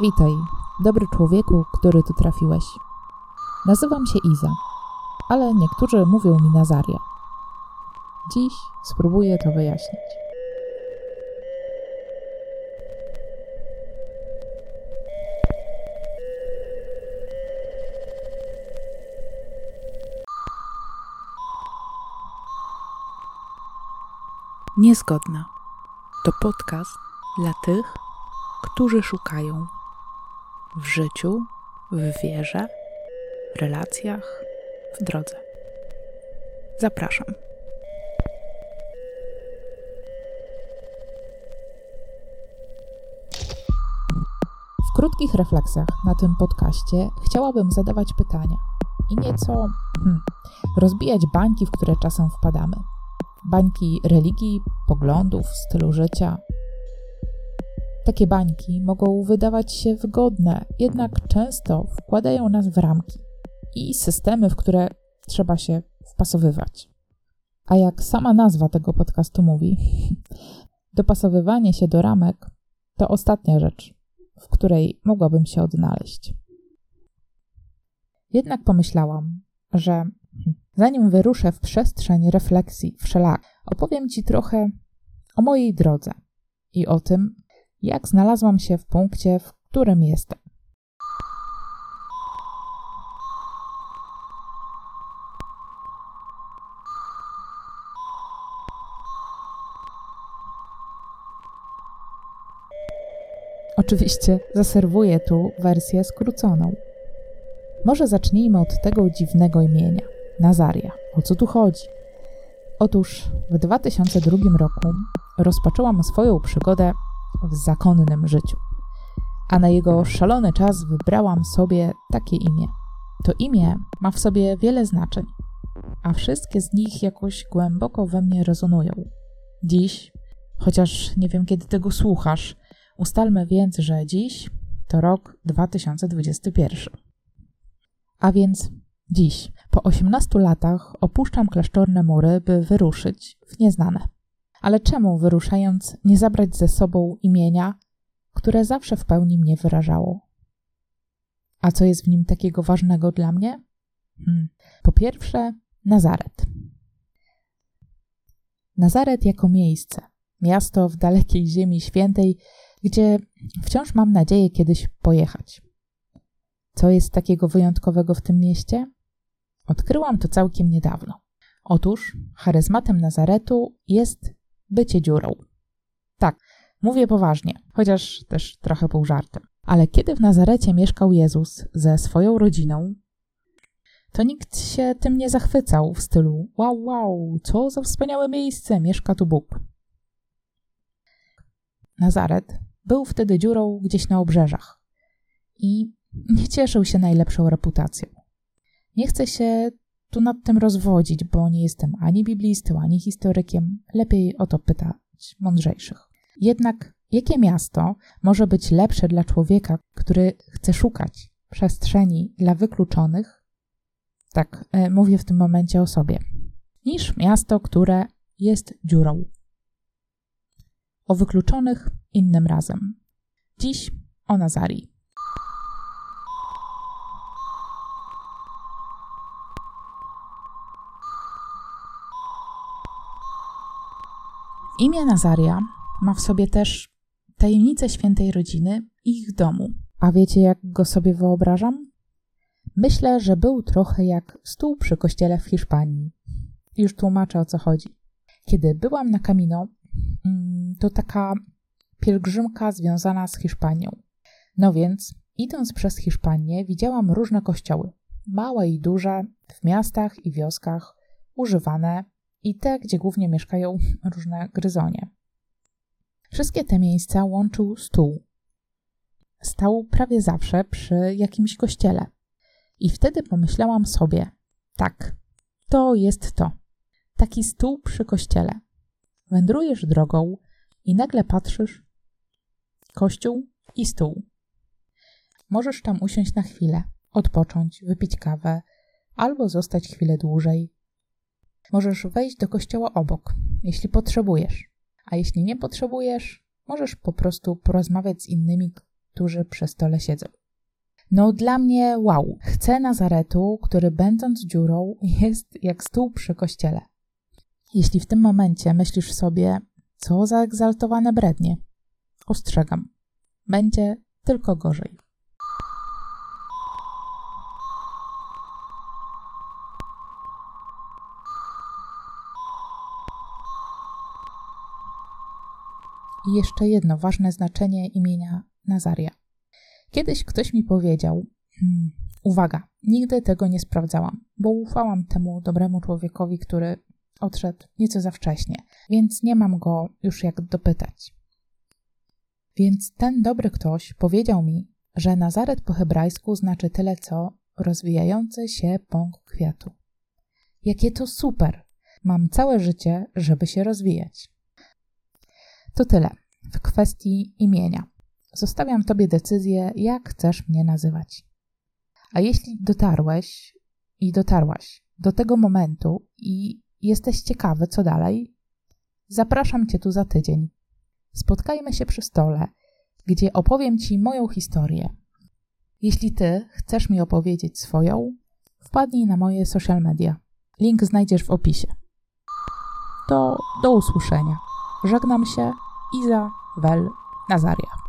Witaj, dobry człowieku, który tu trafiłeś. Nazywam się Iza, ale niektórzy mówią mi Nazaria. Dziś spróbuję to wyjaśnić. Niezgodna to podcast dla tych, którzy szukają w życiu, w wierze, w relacjach, w drodze. Zapraszam. W krótkich refleksjach na tym podcaście chciałabym zadawać pytania i nieco hmm, rozbijać bańki, w które czasem wpadamy. Bańki religii, poglądów, stylu życia, takie bańki mogą wydawać się wygodne, jednak często wkładają nas w ramki i systemy, w które trzeba się wpasowywać. A jak sama nazwa tego podcastu mówi, dopasowywanie się do ramek to ostatnia rzecz, w której mogłabym się odnaleźć. Jednak pomyślałam, że zanim wyruszę w przestrzeń refleksji wszelak, opowiem Ci trochę o mojej drodze i o tym, jak znalazłam się w punkcie, w którym jestem. Oczywiście zaserwuję tu wersję skróconą. Może zacznijmy od tego dziwnego imienia Nazaria. O co tu chodzi? Otóż w 2002 roku rozpoczęłam swoją przygodę w zakonnym życiu. A na jego szalony czas wybrałam sobie takie imię. To imię ma w sobie wiele znaczeń, a wszystkie z nich jakoś głęboko we mnie rezonują. Dziś, chociaż nie wiem kiedy tego słuchasz, ustalmy więc, że dziś to rok 2021. A więc dziś, po 18 latach, opuszczam klasztorne mury, by wyruszyć w nieznane. Ale czemu wyruszając nie zabrać ze sobą imienia, które zawsze w pełni mnie wyrażało? A co jest w nim takiego ważnego dla mnie? Hmm. Po pierwsze, Nazaret. Nazaret jako miejsce, miasto w dalekiej ziemi świętej, gdzie wciąż mam nadzieję kiedyś pojechać. Co jest takiego wyjątkowego w tym mieście? Odkryłam to całkiem niedawno. Otóż charyzmatem Nazaretu jest bycie dziurą. Tak, mówię poważnie, chociaż też trochę pół żartem. Ale kiedy w Nazarecie mieszkał Jezus ze swoją rodziną, to nikt się tym nie zachwycał w stylu wow, wow, co za wspaniałe miejsce, mieszka tu Bóg. Nazaret był wtedy dziurą gdzieś na obrzeżach i nie cieszył się najlepszą reputacją. Nie chcę się tu nad tym rozwodzić, bo nie jestem ani biblistą, ani historykiem. Lepiej o to pytać mądrzejszych. Jednak jakie miasto może być lepsze dla człowieka, który chce szukać przestrzeni dla wykluczonych? Tak, e, mówię w tym momencie o sobie. Niż miasto, które jest dziurą. O wykluczonych innym razem. Dziś o Nazarii. Imię Nazaria ma w sobie też tajemnicę świętej rodziny i ich domu. A wiecie, jak go sobie wyobrażam? Myślę, że był trochę jak stół przy kościele w Hiszpanii. Już tłumaczę o co chodzi. Kiedy byłam na Camino, mm, to taka pielgrzymka związana z Hiszpanią. No więc, idąc przez Hiszpanię, widziałam różne kościoły. Małe i duże, w miastach i wioskach, używane i te, gdzie głównie mieszkają różne gryzonie. Wszystkie te miejsca łączył stół. Stał prawie zawsze przy jakimś kościele. I wtedy pomyślałam sobie: tak, to jest to. Taki stół przy kościele. Wędrujesz drogą i nagle patrzysz: kościół i stół. Możesz tam usiąść na chwilę, odpocząć, wypić kawę albo zostać chwilę dłużej, Możesz wejść do kościoła obok, jeśli potrzebujesz. A jeśli nie potrzebujesz, możesz po prostu porozmawiać z innymi, którzy przy stole siedzą. No dla mnie wow. Chcę Nazaretu, który będąc dziurą jest jak stół przy kościele. Jeśli w tym momencie myślisz sobie, co za egzaltowane brednie, ostrzegam, będzie tylko gorzej. I jeszcze jedno ważne znaczenie imienia Nazaria. Kiedyś ktoś mi powiedział, hmm, uwaga, nigdy tego nie sprawdzałam, bo ufałam temu dobremu człowiekowi, który odszedł nieco za wcześnie, więc nie mam go już jak dopytać. Więc ten dobry ktoś powiedział mi, że Nazaret po hebrajsku znaczy tyle co rozwijający się pąk kwiatu. Jakie to super! Mam całe życie, żeby się rozwijać. To tyle w kwestii imienia. Zostawiam Tobie decyzję, jak chcesz mnie nazywać. A jeśli dotarłeś i dotarłaś do tego momentu i jesteś ciekawy, co dalej, zapraszam Cię tu za tydzień. Spotkajmy się przy stole, gdzie opowiem Ci moją historię. Jeśli Ty chcesz mi opowiedzieć swoją, wpadnij na moje social media. Link znajdziesz w opisie. To do usłyszenia. Żegnam się. Iza Wel Nazaria.